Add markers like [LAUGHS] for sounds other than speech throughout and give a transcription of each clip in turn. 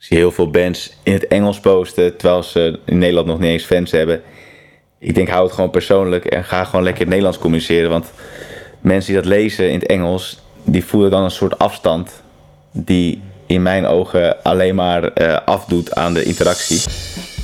zie heel veel bands in het Engels posten, terwijl ze in Nederland nog niet eens fans hebben. Ik denk, hou het gewoon persoonlijk en ga gewoon lekker het Nederlands communiceren. Want mensen die dat lezen in het Engels, die voelen dan een soort afstand die in mijn ogen alleen maar eh, afdoet aan de interactie.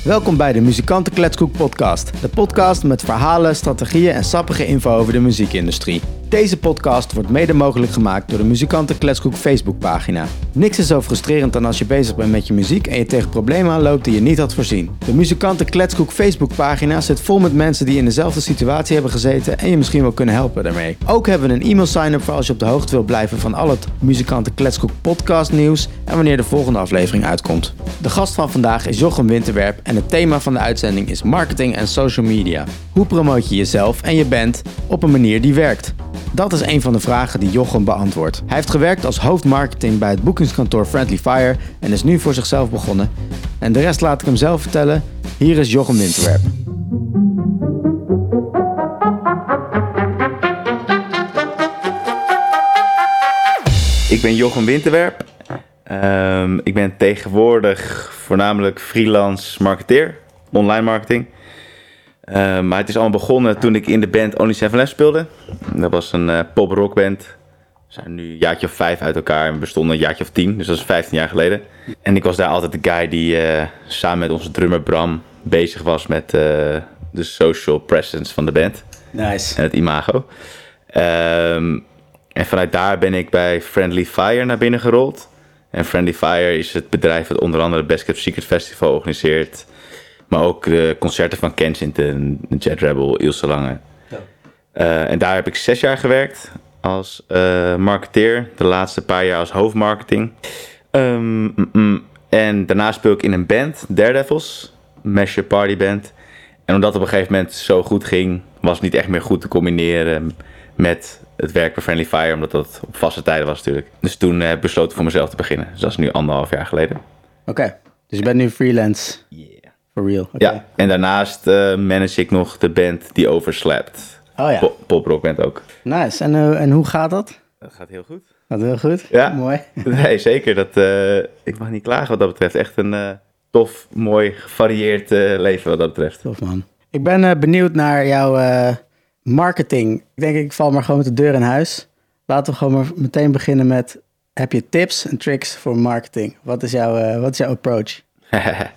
Welkom bij de Muzikanten Kletskoek podcast. De podcast met verhalen, strategieën en sappige info over de muziekindustrie. Deze podcast wordt mede mogelijk gemaakt door de Muzikanten Kletskoek Facebookpagina. Niks is zo frustrerend dan als je bezig bent met je muziek en je tegen problemen aanloopt die je niet had voorzien. De Muzikanten Kletskoek Facebookpagina zit vol met mensen die in dezelfde situatie hebben gezeten en je misschien wel kunnen helpen daarmee. Ook hebben we een e-mail sign-up voor als je op de hoogte wil blijven van al het Muzikanten Kletskoek podcast nieuws en wanneer de volgende aflevering uitkomt. De gast van vandaag is Jochem Winterwerp en het thema van de uitzending is marketing en social media. Hoe promoot je jezelf en je band op een manier die werkt? Dat is een van de vragen die Jochem beantwoordt. Hij heeft gewerkt als hoofdmarketing bij het boekingskantoor Friendly Fire en is nu voor zichzelf begonnen. En de rest laat ik hem zelf vertellen. Hier is Jochem Winterwerp. Ik ben Jochem Winterwerp. Ehm, ik ben tegenwoordig voornamelijk freelance marketeer, online marketing. Ehm, maar het is allemaal begonnen toen ik in de band Only Seven Left speelde. Dat was een uh, pop-rock band. We zijn nu een jaartje of vijf uit elkaar en bestonden een jaartje of tien. Dus dat is 15 jaar geleden. En ik was daar altijd de guy die eh, samen met onze drummer Bram bezig was met de social presence van de band. Nice. En het imago. Um, en vanuit daar ben ik bij Friendly Fire naar binnen gerold. En Friendly Fire is het bedrijf dat onder andere het Best Kept Secret Festival organiseert. Maar ook de concerten van Kensington, Jet Rebel, Ilse Lange. Ja. Uh, en daar heb ik zes jaar gewerkt als uh, marketeer. De laatste paar jaar als hoofdmarketing. Um, mm, mm. En daarna speel ik in een band, Daredevils. Mesh Party Band. En omdat het op een gegeven moment zo goed ging, was het niet echt meer goed te combineren met het werk bij Friendly Fire, omdat dat op vaste tijden was natuurlijk. Dus toen heb ik besloten voor mezelf te beginnen. Dus dat is nu anderhalf jaar geleden. Oké, dus je bent nu freelance? Yeah. For real? Ja, en daarnaast uh, manage ik nog de band die overslapt. Oh ja. Pop, poprock band ook. Nice, en, uh, en hoe gaat dat? Dat gaat heel goed. Gaat heel goed? Ja. Mooi. [LAUGHS] Nee, zeker. Dat, uh, ik mag niet klagen wat dat betreft. Echt een tof, mooi, gevarieerd leven wat dat betreft. Tof man. Ik ben benieuwd naar jouw marketing. Ik denk, ik val maar gewoon met de deur in huis. Laten we gewoon maar meteen beginnen met... Heb je tips en tricks voor marketing? Wat is jouw, uh, wat is jouw approach? [LAUGHS]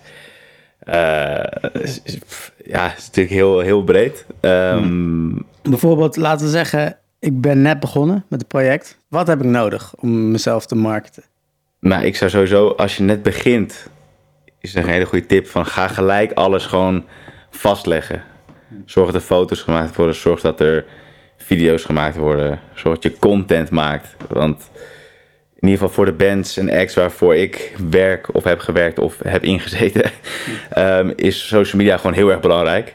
uh, ja, het is natuurlijk heel, heel breed. Um, hmm. Bijvoorbeeld, laten we zeggen... Ik ben net begonnen met het project. Wat heb ik nodig om mezelf te marketen? Nou, ik zou sowieso, als je net begint... is een hele goede tip van... ga gelijk alles gewoon vastleggen. Zorg dat er foto's gemaakt worden. Zorg dat er video's gemaakt worden. Zorg dat je content maakt. Want in ieder geval voor de bands en acts waarvoor ik werk of heb gewerkt of heb ingezeten, um, [LAUGHS] is social media gewoon heel erg belangrijk.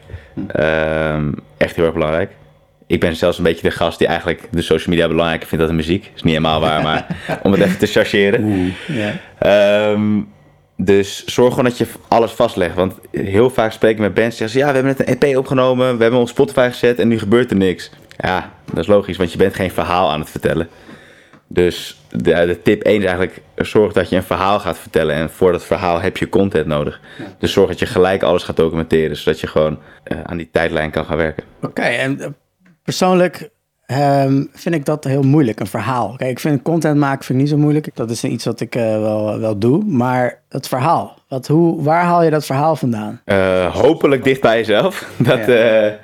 Um, echt heel erg belangrijk. Ik ben zelfs een beetje de gast die eigenlijk de social media belangrijker vindt dan de muziek. is niet helemaal waar, maar [LAUGHS] om het even te chargeren. Oeh, yeah. um, dus zorg gewoon dat je alles vastlegt. Want heel vaak spreek ik met bands zeggen... ja, we hebben net een EP opgenomen, we hebben ons Spotify gezet en nu gebeurt er niks. Ja, dat is logisch, want je bent geen verhaal aan het vertellen. Dus de, de tip 1 is eigenlijk... zorg dat je een verhaal gaat vertellen. En voor dat verhaal heb je content nodig. Ja. Dus zorg dat je gelijk alles gaat documenteren... zodat je gewoon uh, aan die tijdlijn kan gaan werken. Oké, okay, en uh, persoonlijk Um, vind ik dat heel moeilijk, een verhaal. Kijk, ik vind content maken vind ik niet zo moeilijk. Dat is iets wat ik uh, wel, wel doe. Maar het verhaal, wat, hoe, waar haal je dat verhaal vandaan? Uh, hopelijk dicht bij jezelf. [LAUGHS] Dat, ja.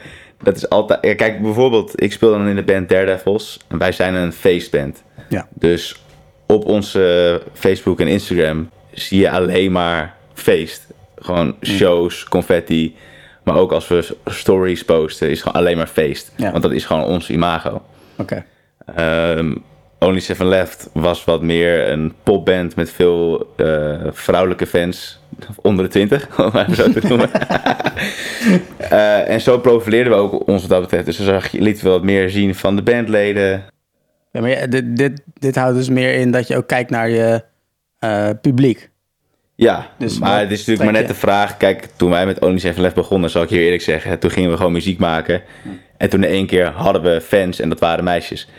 dat is altijd... Kijk, bijvoorbeeld, ik speel dan in de band Daredevils. En wij zijn een feestband. Ja. Dus op onze Facebook en Instagram zie je alleen maar feest. Gewoon shows, confetti... Maar ook als we stories posten, is gewoon alleen maar feest. Ja. Want dat is gewoon ons imago. Oké. Okay. Um, Only Seven Left was wat meer een popband met veel uh, vrouwelijke fans. Onder de twintig, [LAUGHS] om maar zo te noemen. uh, [LAUGHS] en zo profileerden we ook ons wat dat betreft. Dus dan zag je, lieten we wat meer zien van de bandleden. Ja, maar ja, dit, dit, dit houdt dus meer in dat je ook kijkt naar je uh, publiek. Ja, dus maar het is natuurlijk maar net de vraag. Kijk, toen wij met Only Seven Left begonnen, zal ik je eerlijk zeggen, toen gingen we gewoon muziek maken. En toen in één keer hadden we fans en dat waren meisjes.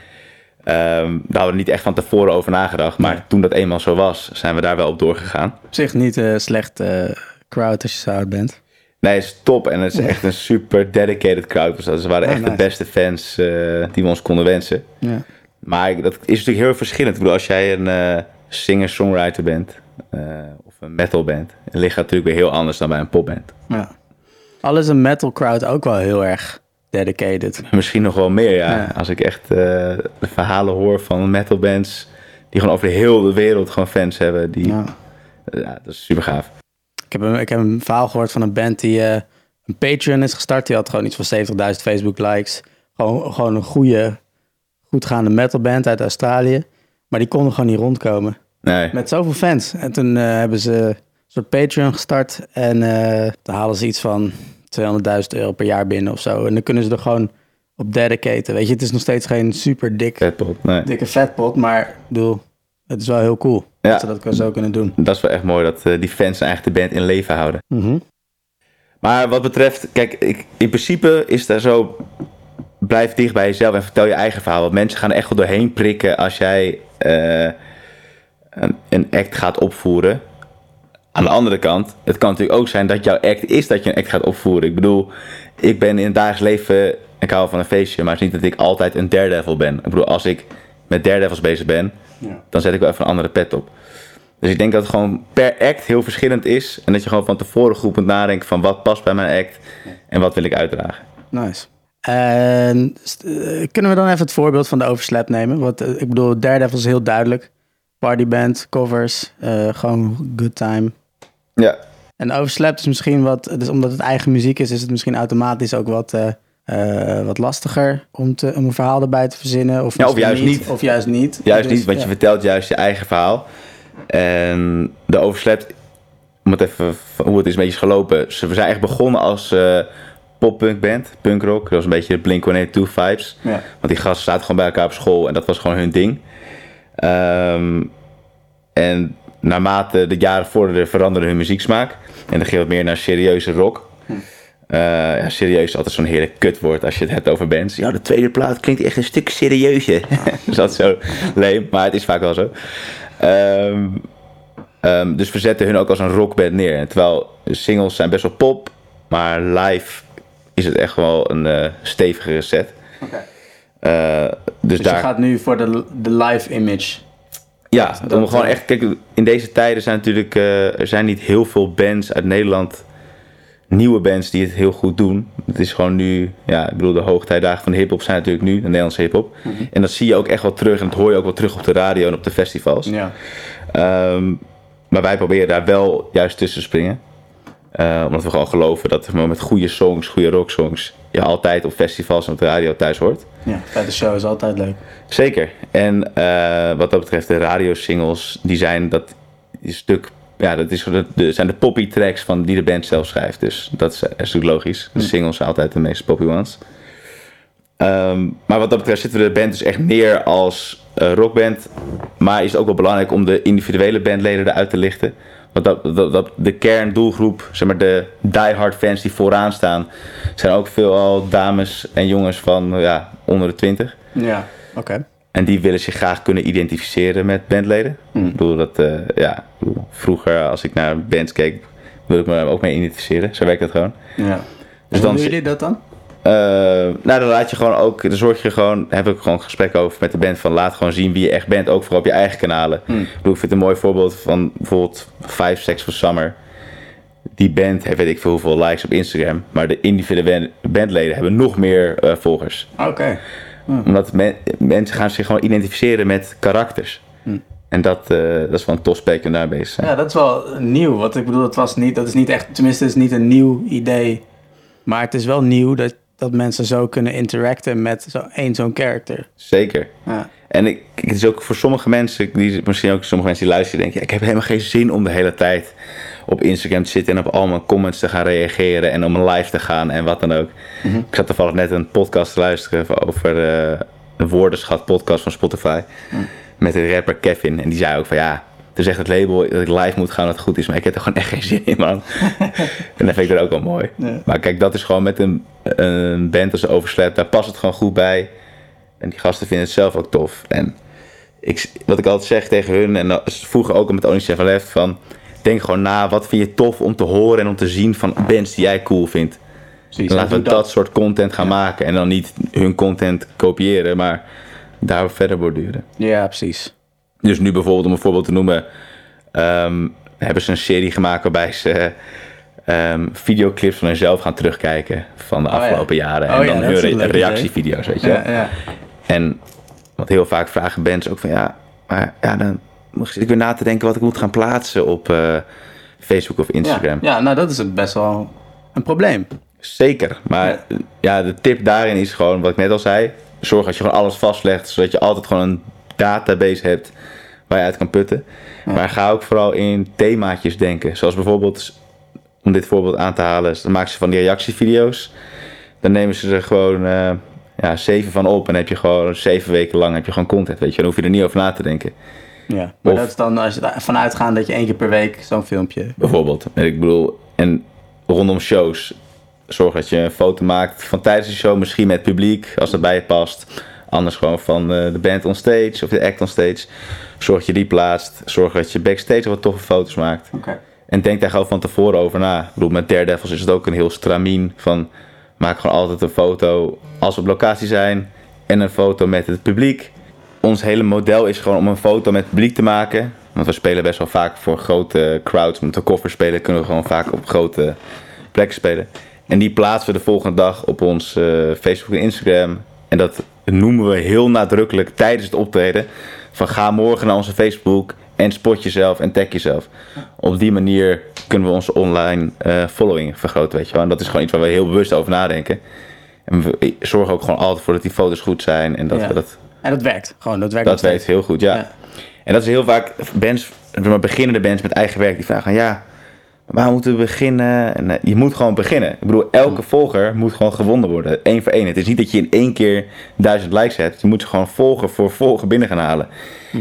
Ehm, daar hadden we niet echt van tevoren over nagedacht. Maar toen dat eenmaal zo was, zijn we daar wel op doorgegaan. Op zich niet een slecht eh, crowd als je zo oud bent. Nee, het is top. En het is echt een super dedicated crowd. Dus ze waren echt nice. de beste fans eh, die we ons konden wensen. Ja. Maar dat is natuurlijk heel verschillend. Ik bedoel, als jij een eh, singer-songwriter bent eh, of een metal band, dan ligt dat natuurlijk weer heel anders dan bij een popband. ja. Al is een metal crowd ook wel heel erg dedicated. Misschien nog wel meer, ja. Ja. Als ik echt eh, de verhalen hoor van metalbands die gewoon over heel de wereld gewoon fans hebben. Die, ja. Ja. dat is super gaaf. Ik, heb een, ik heb een verhaal gehoord van een band die eh, een Patreon is gestart. Die had gewoon iets van 70.000 Facebook likes. Gewoon, gewoon een goede, goedgaande metalband uit Australië. Maar die konden gewoon niet rondkomen. Nee, Met zoveel fans. En toen eh, hebben ze een soort Patreon gestart. En eh dan halen ze iets van 200.000 euro per jaar binnen of zo. En dan kunnen ze er gewoon op dedicaten. Weet je, het is nog steeds geen super dik, vetpot. Nee. dikke vetpot. Maar ik bedoel, het is wel heel cool Ja. dat ze dat zo kunnen doen. Dat is wel echt mooi dat eh, die fans eigenlijk de band in leven houden. Mhm. Maar wat betreft, kijk, ik, in principe is daar zo. Blijf dicht bij jezelf en vertel je eigen verhaal. Want mensen gaan er echt wel doorheen prikken als jij eh, een, een act gaat opvoeren. Aan de andere kant, het kan natuurlijk ook zijn dat jouw act is dat je een act gaat opvoeren. Ik bedoel, ik ben in het dagelijks leven, ik hou van een feestje, maar het is niet dat ik altijd een daredevil ben. Ik bedoel, als ik met daredevils bezig ben, Ja. dan zet ik wel even een andere pet op. Dus ik denk dat het gewoon per act heel verschillend is. En dat je gewoon van tevoren goed moet nadenken van wat past bij mijn act en wat wil ik uitdragen. Nice. En eh, kunnen we dan even het voorbeeld van de Overslap nemen? Want eh, ik bedoel, Daredevil is heel duidelijk. Partyband, covers, eh, gewoon good time. Ja, En Overslap is misschien wat, dus omdat het eigen muziek is, is het misschien automatisch ook wat, wat lastiger om, te, om een verhaal erbij te verzinnen. Of, Ja, of juist niet. Of juist niet. juist Dus, niet, want ja. je vertelt juist je eigen verhaal. En de overslept, om het even hoe het is een beetje gelopen. Ze- We zijn echt begonnen als eh poppunk band, punkrock. Dat was een beetje de Blink-182 vibes. Ja. Want die gasten zaten gewoon bij elkaar op school en dat was gewoon hun ding. Ehm, en naarmate de jaren vorderden veranderde hun muzieksmaak. En dan ging het meer naar serieuze rock. Eh, ja, serieus is altijd zo'n heerlijk kutwoord als je het hebt over bands. Ja, de tweede plaat klinkt echt een stuk serieuzer. [LAUGHS] dus dat is zo leem, maar het is vaak wel zo. Ehm, ehm, dus we zetten hun ook als een rockband neer. En terwijl singles zijn best wel pop, maar live is het echt wel een eh stevigere set. Eh, dus, Dus daar... je gaat nu voor de, de live image. Ja, dat- om gewoon echt, kijk, in deze tijden zijn natuurlijk, eh, er zijn niet heel veel bands uit Nederland, nieuwe bands die het heel goed doen. Het is gewoon nu, ja, ik bedoel, de hoogtijdagen van de hip-hop zijn natuurlijk nu, de Nederlandse hip-hop. En dat zie je ook echt wel terug en dat hoor je ook wel terug op de radio en op de festivals. Ja. Ehm, maar wij proberen daar wel juist tussen te springen. Eh, omdat we gewoon geloven dat we met goede songs, goede rocksongs, je altijd op festivals en op de radio thuis hoort. ja, bij de show is altijd leuk. Zeker. En eh, wat dat betreft, de radiosingles, die zijn dat stuk. Ja, dat is, dat de- zijn de poppy tracks van die de band zelf schrijft. Dus dat is, natuurlijk logisch. De singles zijn altijd de meest poppy ones. Ehm, maar wat dat betreft zitten we de band dus echt neer als eh, rockband. Maar is het ook wel belangrijk om de individuele bandleden eruit te lichten. Want dat, dat, dat de kerndoelgroep, zeg maar de diehard fans die vooraan staan, zijn ook veelal dames en jongens van ja, onder de 20. Ja, oké. En die willen zich graag kunnen identificeren met bandleden. Mm. Ik bedoel dat, eh, ja, vroeger als ik naar bands keek, wilde ik me ook mee identificeren. Zo werkt dat gewoon. Ja. Dus Hoe dan, doen jullie dat dan? Eh, nou, dan laat je gewoon ook, dan zorg je gewoon, heb ik gewoon gesprek over met de band van laat gewoon zien wie je echt bent, ook vooral op je eigen kanalen. Mm. Ik bedoel, ik vind het een mooi voorbeeld van bijvoorbeeld Five Sex for Summer. Die band heeft weet ik veel hoeveel likes op Instagram, maar de individuele bandleden hebben nog meer eh, volgers Oké. omdat men- mensen gaan zich gewoon identificeren met karakters. Hm. En dat, eh, dat is wel een tof spek om daar bezig te zijn. Ja, dat is wel nieuw. Want ik bedoel, dat, was niet, dat is niet echt, tenminste, het is niet een nieuw idee. Maar het is wel nieuw dat, dat mensen zo kunnen interacten met zo, één zo'n character. Zeker. Ja. En ik, het is ook voor sommige mensen, die, misschien ook sommige mensen die luisteren, denken: ja, ik heb helemaal geen zin om de hele tijd op Instagram te zitten en op al mijn comments te gaan reageren en om een live te gaan en wat dan ook. Ik zat toevallig net een podcast te luisteren over eh, een woordenschat podcast van Spotify met de rapper Kevin. En die zei ook van ja, is echt het label dat ik live moet gaan dat het goed is, maar ik heb er gewoon echt geen zin in, man. [LAUGHS] en dat vind ik er ook wel mooi. Ja. Maar kijk, dat is gewoon met een, een band als Overslept, daar past het gewoon goed bij. En die gasten vinden het zelf ook tof. En ik, wat ik altijd zeg tegen hun, en dat vroeger ook met Only Seven Left, van denk gewoon na, wat vind je tof om te horen en om te zien van bands die jij cool vindt. Precies. En laten we dat. soort content gaan maken en dan niet hun content kopiëren, maar daar verder borduren. Ja, precies. Dus nu bijvoorbeeld, om een voorbeeld te noemen, ehm, hebben ze een serie gemaakt waarbij ze ehm, videoclips van hunzelf gaan terugkijken van de Oh ja. afgelopen jaren. Oh en ja, dan dat hun re- reactievideo's, weet je. Ja, ja. En wat heel vaak vragen bands ook van ja, maar ja, dan zit ik weer na te denken wat ik moet gaan plaatsen op eh, Facebook of Instagram. Ja, ja, nou dat is best wel een probleem. Zeker, maar ja. de tip daarin is gewoon wat ik net al zei. Zorg dat je gewoon alles vastlegt, zodat je altijd gewoon een database hebt waar je uit kan putten. Maar ga ook vooral in themaatjes denken. Zoals bijvoorbeeld, om dit voorbeeld aan te halen, dan maken ze van die reactievideo's. Dan nemen ze er gewoon eh, ja, zeven van op en heb je gewoon zeven weken lang heb je gewoon content. Weet je, dan hoef je er niet over na te denken. Ja. Maar Of- dat is dan als je ervan uitgaat dat je één keer per week zo'n filmpje. Bijvoorbeeld. En ik bedoel, en rondom shows. Zorg dat je een foto maakt van tijdens de show, misschien met publiek, als dat bij je past. Anders gewoon van eh, de band on stage of de act on stage. Zorg dat je die plaatst. Zorg dat je backstage wat toffe foto's maakt. En denk daar gewoon van tevoren over na. Ik bedoel, met Daredevils is het ook een heel stramien van... maak gewoon altijd een foto als we op locatie zijn... en een foto met het publiek. Ons hele model is gewoon om een foto met het publiek te maken. Want we spelen best wel vaak voor grote crowds. Met de koffer spelen kunnen we gewoon vaak op grote plekken spelen. En die plaatsen we de volgende dag op ons eh, Facebook en Instagram. En dat noemen we heel nadrukkelijk tijdens het optreden. Van ga morgen naar onze Facebook en spot jezelf en tag jezelf. Op die manier kunnen we onze online eh, following vergroten, weet je wel. En dat is gewoon iets waar we heel bewust over nadenken. En we zorgen ook gewoon altijd voor dat die foto's goed zijn. En dat Ja. dat En dat werkt. Gewoon, dat werkt dat steeds. heel goed, ja. Ja. En dat is heel vaak bands, beginnende bands met eigen werk, die vragen: ja, waar moeten we beginnen? En, eh, je moet gewoon beginnen. Ik bedoel, elke volger moet gewoon gewonnen worden, één voor één. Het is niet dat je in één keer duizend likes hebt. Je moet ze gewoon volger voor volger binnen gaan halen.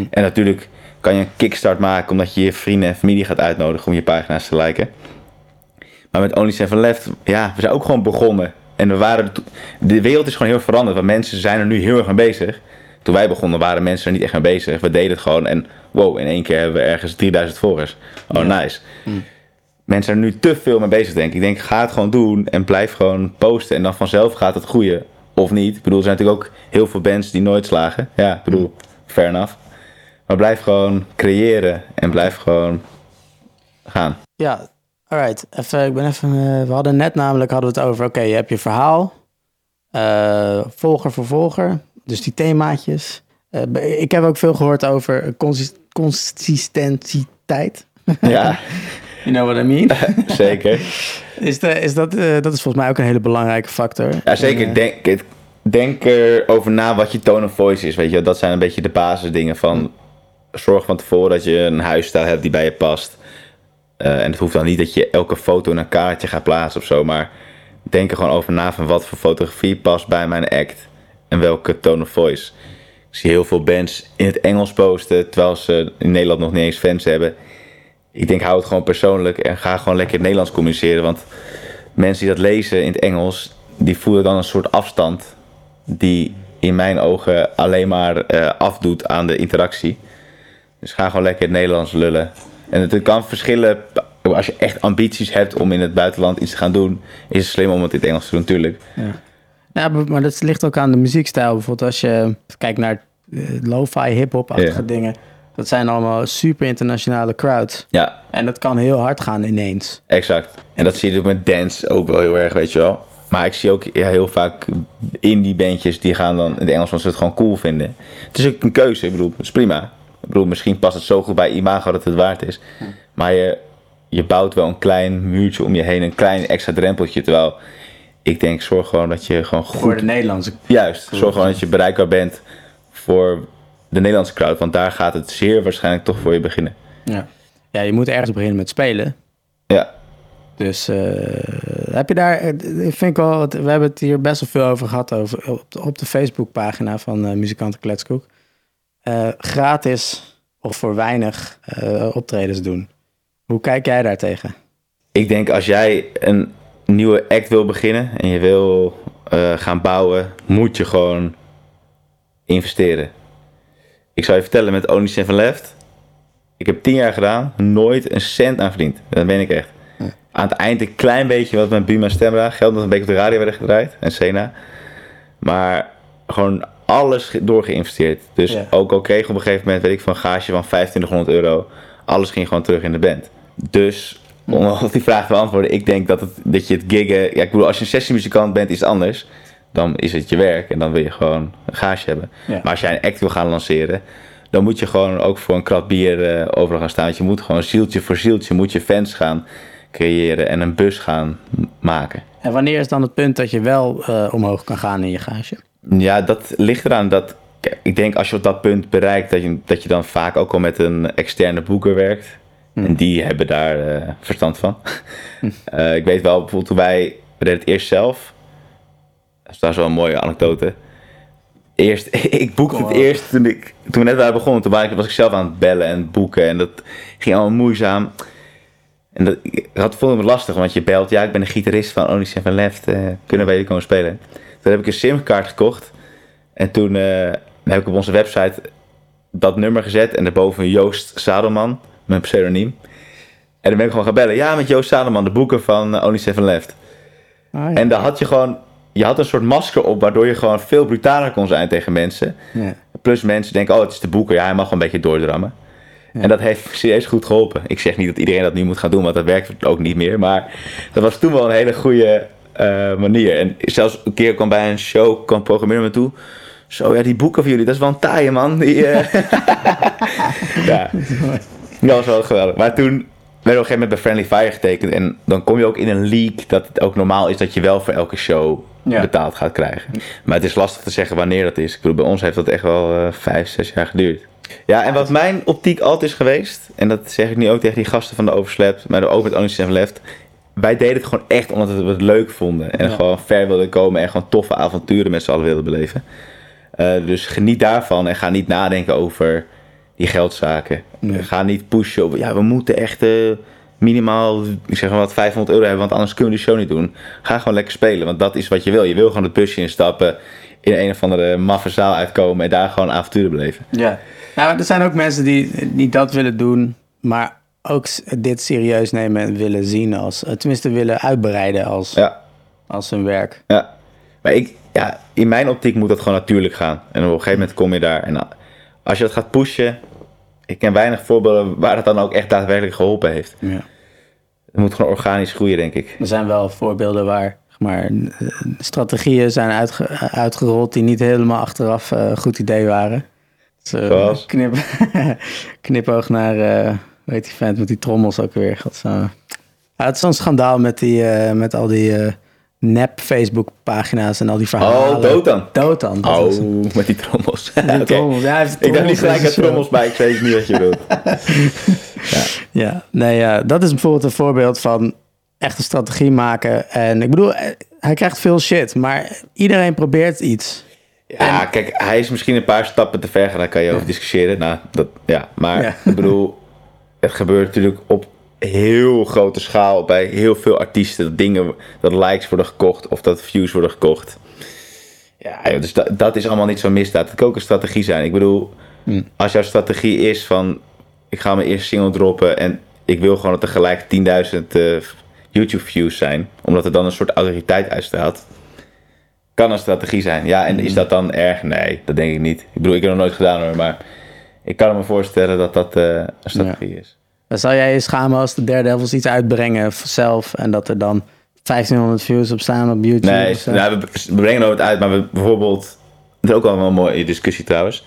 En natuurlijk kan je een kickstart maken omdat je je vrienden en familie gaat uitnodigen om je pagina's te liken. Maar met Only Seven Left, ja, we zijn ook gewoon begonnen. En we waren, de wereld is gewoon heel veranderd. Want mensen zijn er nu heel erg mee bezig. Toen wij begonnen waren mensen er niet echt mee bezig. We deden het gewoon en wow, in één keer hebben we ergens 3000 volgers. Oh, nice. Mensen zijn er nu te veel mee bezig, denk ik. Ik denk, ga het gewoon doen en blijf gewoon posten. En dan vanzelf gaat het groeien. Of niet. Ik bedoel, er zijn natuurlijk ook heel veel bands die nooit slagen. Ja, ik bedoel, fair enough. Maar blijf gewoon creëren en blijf gewoon gaan. Ja, alright. Even, ik ben even, eh, we hadden net namelijk hadden we het over, oké, je hebt je verhaal, eh, volger voor volger, dus die themaatjes. Eh, ik heb ook veel gehoord over consist- consistentiteit. Ja, [LAUGHS] You know what I mean? [LAUGHS] zeker. is, de, is dat, eh, dat is volgens mij ook een hele belangrijke factor. Ja, zeker. En, eh, Denk, denk erover na wat je tone of voice is. Weet je, dat zijn een beetje de basisdingen van. Zorg van tevoren dat je een huisstijl hebt die bij je past. Eh, en het hoeft dan niet dat je elke foto in een kaartje gaat plaatsen of zo. Maar denk er gewoon over na van wat voor fotografie past bij mijn act. En welke tone of voice. Ik zie heel veel bands in het Engels posten. Terwijl ze in Nederland nog niet eens fans hebben. Ik denk, hou het gewoon persoonlijk. En ga gewoon lekker in het Nederlands communiceren. Want mensen die dat lezen in het Engels, die voelen dan een soort afstand die in mijn ogen alleen maar eh, afdoet aan de interactie. Dus ga gewoon lekker in het Nederlands lullen. En het kan verschillen. Als je echt ambities hebt om in het buitenland iets te gaan doen, is het slim om het in het Engels te doen, natuurlijk. Ja, maar maar dat ligt ook aan de muziekstijl. Bijvoorbeeld als je kijkt naar eh, lo-fi, hip-hop-achtige Ja. dingen. Dat zijn allemaal super internationale crowds. Ja, En dat kan heel hard gaan ineens. exact. En dat zie je natuurlijk met dance ook wel heel erg, weet je wel. Maar ik zie ook ja, heel vaak indie bandjes die gaan dan in het Engels, ze het gewoon cool vinden. Het is ook een keuze, ik bedoel, het is prima. Ik bedoel, misschien past het zo goed bij imago dat het waard is. Maar je, je bouwt wel een klein muurtje om je heen, een klein extra drempeltje. Terwijl ik denk, zorg gewoon dat je gewoon goed Voor de Nederlandse. Juist, zorg gewoon dat je bereikbaar bent voor de Nederlandse crowd. Want daar gaat het zeer waarschijnlijk toch voor je beginnen. Ja. ja, je moet ergens beginnen met spelen. Ja, Dus eh, heb je daar, eh, ik vind ik wel, we hebben het hier best wel veel over gehad over, op, de, op de Facebookpagina van eh Muzikanten Kletskoek. Gratis of voor weinig optredens doen. Hoe kijk jij daar tegen? ik denk als jij een nieuwe act wil beginnen en je wil gaan bouwen, moet je gewoon investeren. Ik zou je vertellen, met Only Seven Left. Ik heb tien jaar gedaan, nooit een cent aan verdiend. Dat ben ik echt. Aan het eind een klein beetje wat met Buma Stemra. Geld dat een beetje op de radio werd gedraaid. En Sena. Maar gewoon alles doorgeïnvesteerd. Dus Ja. ook al kreeg ik op een gegeven moment, weet ik, van een gage van 2500 euro. Alles ging gewoon terug in de band. Dus, om op die vraag te beantwoorden, ik denk dat, het, dat je het giggen... Ja, ik bedoel, als je een sessiemuzikant bent, is het anders. Dan is het je werk en dan wil je gewoon een gage hebben. Ja. Maar als jij een act wil gaan lanceren, dan moet je gewoon ook voor een krat bier eh, overal gaan staan. Want je moet gewoon zieltje voor zieltje, moet je fans gaan creëren en een bus gaan maken. En wanneer is dan het punt dat je wel eh, omhoog kan gaan in je gage? Ja, dat ligt eraan dat. Ik denk als je op dat punt bereikt, dat je, dat je dan vaak ook al met een externe boeker werkt. En die hebben daar eh, verstand van. [LAUGHS] Eh, ik weet wel, bijvoorbeeld toen wij we deden het eerst zelf. Dat is daar zo'n mooie anekdote. Eerst, [LAUGHS] ik boekte het eerst toen, ik, toen we net waren begonnen. Toen was ik, zelf aan het bellen en boeken. En dat ging allemaal moeizaam. En dat, ik had vond het lastig, want je belt. Ja, ik ben de gitarist van Only Seven Left. eh, kunnen wij hier komen spelen? Toen heb ik een simkaart gekocht. En toen eh, heb ik op onze website dat nummer gezet. En daarboven Joost Zadelman, mijn pseudoniem. En dan ben ik gewoon gaan bellen. Ja, met Joost Zadelman, de boeker van eh, Only Seven Left. Ah, ja. En dan had je gewoon... Je had een soort masker op, waardoor je gewoon veel brutaler kon zijn tegen mensen. Ja. Plus mensen denken, oh, het is de boeker. Ja, hij mag wel een beetje doordrammen. En dat heeft serieus goed geholpen. Ik zeg niet dat iedereen dat nu moet gaan doen, want dat werkt ook niet meer. Maar dat was toen wel een hele goede eh, manier. En zelfs een keer kwam bij een show, kwam programmeren me toe. Zo, ja, die boeken van jullie, dat is wel een taaie man. Die, eh, [LAUGHS] ja, dat was wel geweldig. Maar toen werd op een gegeven moment bij Friendly Fire getekend. En dan kom je ook in een league dat het ook normaal is dat je wel voor elke show Ja. betaald gaat krijgen. Maar het is lastig te zeggen wanneer dat is. Ik bedoel, bij ons heeft dat echt wel eh, vijf, zes jaar geduurd. Ja, en wat mijn optiek altijd is geweest, en dat zeg ik nu ook tegen die gasten van de Overslept, maar ook met Only Seven Left. Wij deden het gewoon echt omdat we het leuk vonden. En Ja. gewoon ver wilden komen en gewoon toffe avonturen met z'n allen wilden beleven. Eh, dus geniet daarvan en ga niet nadenken over die geldzaken. Nee. Ga niet pushen op, ja, we moeten echt eh, minimaal, ik zeg maar wat, 500 euro hebben, want anders kunnen we die show niet doen. Ga gewoon lekker spelen, want dat is wat je wil. Je wil gewoon het busje instappen, in een of andere maffe zaal uitkomen en daar gewoon avonturen beleven. Ja. Nou, er zijn ook mensen die niet dat willen doen, maar ook dit serieus nemen en willen zien als, eh, tenminste willen uitbreiden als, Ja, als hun werk. ja. Maar ik, ja, in mijn optiek moet dat gewoon natuurlijk gaan. En op een gegeven moment kom je daar. En als je dat gaat pushen, ik ken weinig voorbeelden waar het dan ook echt daadwerkelijk geholpen heeft. Ja. Het moet gewoon organisch groeien, denk ik. Er zijn wel voorbeelden waar maar, eh, strategieën zijn uitge- uitgerold die niet helemaal achteraf eh, een goed idee waren. Dus, eh, knip, [LAUGHS] knipoog naar, eh weet die vent met die trommels ook weer. Ja, het is zo'n schandaal met, die, eh, met al die eh, nep Facebook pagina's en al die verhalen. Oh. Dotan. dat was het. Oh, met die trommels. [LAUGHS] Trommels. Ja, Ik dacht niet gelijk aan zijn trommels, maar ik weet niet wat je bedoelt. [LAUGHS] Ja, nee, ja, dat is bijvoorbeeld een voorbeeld van echt een strategie maken. En ik bedoel, eh, hij krijgt veel shit, maar iedereen probeert iets. Ja, kijk, hij is misschien een paar stappen te ver daar kan je over discussiëren. Nou, dat, ja, maar Ja. ik bedoel, het gebeurt natuurlijk op heel grote schaal bij heel veel artiesten. Dat dingen, dat likes worden gekocht of dat views worden gekocht. Ja, dus dat, dat is allemaal niet zo misdaad. Het kan ook een strategie zijn. Ik bedoel, als jouw strategie is van, ik ga mijn eerste single droppen en ik wil gewoon dat er gelijk 10.000 eh, YouTube views zijn, omdat er dan een soort autoriteit uitstraalt. Kan een strategie zijn. Ja, en is dat dan erg? Nee, dat denk ik niet. Ik bedoel, ik heb het nog nooit gedaan hoor, maar ik kan me voorstellen dat dat eh, een strategie is. Dan zou jij je schamen als de Daredevils iets uitbrengen zelf en dat er dan 1500 views op staan op YouTube? Nee, nou, we, brengen nooit uit, maar we bijvoorbeeld... Dat is ook wel een mooie discussie trouwens.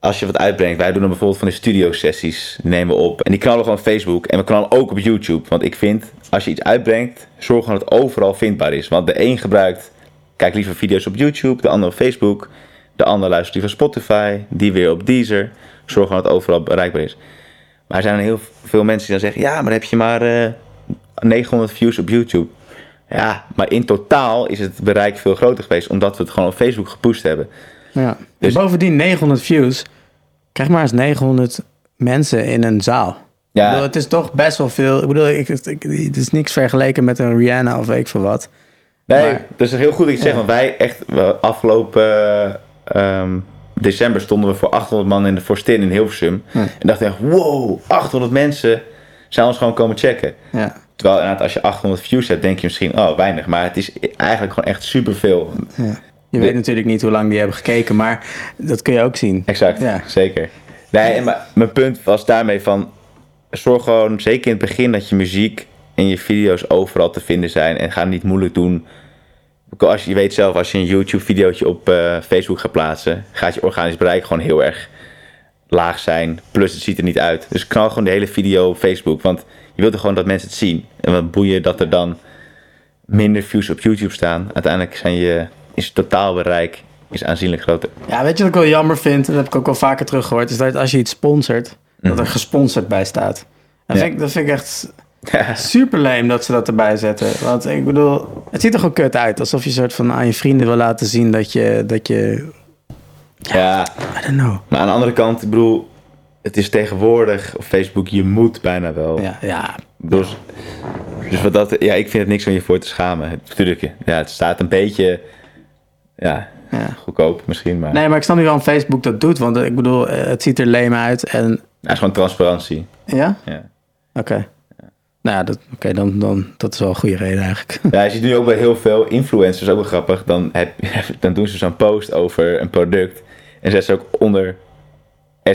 Als je wat uitbrengt, wij doen dan bijvoorbeeld van de studio-sessies, nemen we op. En die knallen gewoon op Facebook en we knallen ook op YouTube. Want ik vind, als je iets uitbrengt, zorg gewoon dat het overal vindbaar is. Want de een gebruikt, kijk liever video's op YouTube, de ander op Facebook. De ander luistert liever Spotify, die weer op Deezer. Zorg gewoon dat het overal bereikbaar is. Maar er zijn heel veel mensen die dan zeggen, ja, maar dan heb je maar eh, 900 views op YouTube. Ja, maar in totaal is het bereik veel groter geweest, omdat we het gewoon op Facebook gepusht hebben. Ja. Dus- Bovendien 900 views. Krijg maar eens 900 mensen in een zaal. Ja. Ik bedoel, het is toch best wel veel. Ik bedoel, ik, ik- het is niks vergeleken met een Rihanna of weet ik veel wat. Nee, Maar- dat is heel goed dat je het zegt, Ja. want wij echt afgelopen, eh, ehm, december stonden we voor 800 man in de Forstin in Hilversum. En dacht ik, wow, 800 mensen zijn ons gewoon komen checken. Ja. Terwijl inderdaad, als je 800 views hebt, denk je misschien, oh, weinig. Maar het is eigenlijk gewoon echt superveel. ja. Je weet natuurlijk niet hoe lang die hebben gekeken, maar dat kun je ook zien. Exact, Ja. zeker. Nee, maar mijn punt was daarmee van... Zorg gewoon, zeker in het begin, dat je muziek en je video's overal te vinden zijn. En ga niet moeilijk doen. Als je, weet zelf, als je een YouTube-videootje op eh, Facebook gaat plaatsen... gaat je organisch bereik gewoon heel erg laag zijn. Plus, het ziet er niet uit. Dus knal gewoon de hele video op Facebook. Want je wilt er gewoon dat mensen het zien. En wat boeien dat er dan minder views op YouTube staan. Uiteindelijk zijn je, is het totaalbereik is aanzienlijk groter. Ja, weet je wat ik wel jammer vind? Dat heb ik ook wel vaker teruggehoord. Is dat als je iets sponsort, dat er gesponsord bij staat. Dat, Ja. vind, ik, dat vind ik echt super lame dat ze dat erbij zetten. Want ik bedoel, het ziet er gewoon kut uit. Alsof je soort van aan je vrienden wil laten zien dat je, dat je ja, I don't know. Maar aan de andere kant, ik bedoel, het is tegenwoordig op Facebook, je moet bijna wel. Ja, ja. Dus, dus wat dat, ja, ik vind het niks om je voor te schamen. Natuurlijk, ja, het staat een beetje, ja, ja. goedkoop misschien, maar Nee, maar ik snap niet waarom Facebook dat doet. Want ik bedoel, eh, het ziet er lame uit. En ja, het is gewoon transparantie. ja? Ja. Oké. Nou dat, oké, dan, dan, dat is wel een goede reden eigenlijk. [LAUGHS] ja, je ziet nu ook bij heel veel influencers, ook wel grappig, dan, heb, [LAUGHS] dan doen ze zo'n post over een product en zetten ze ook onder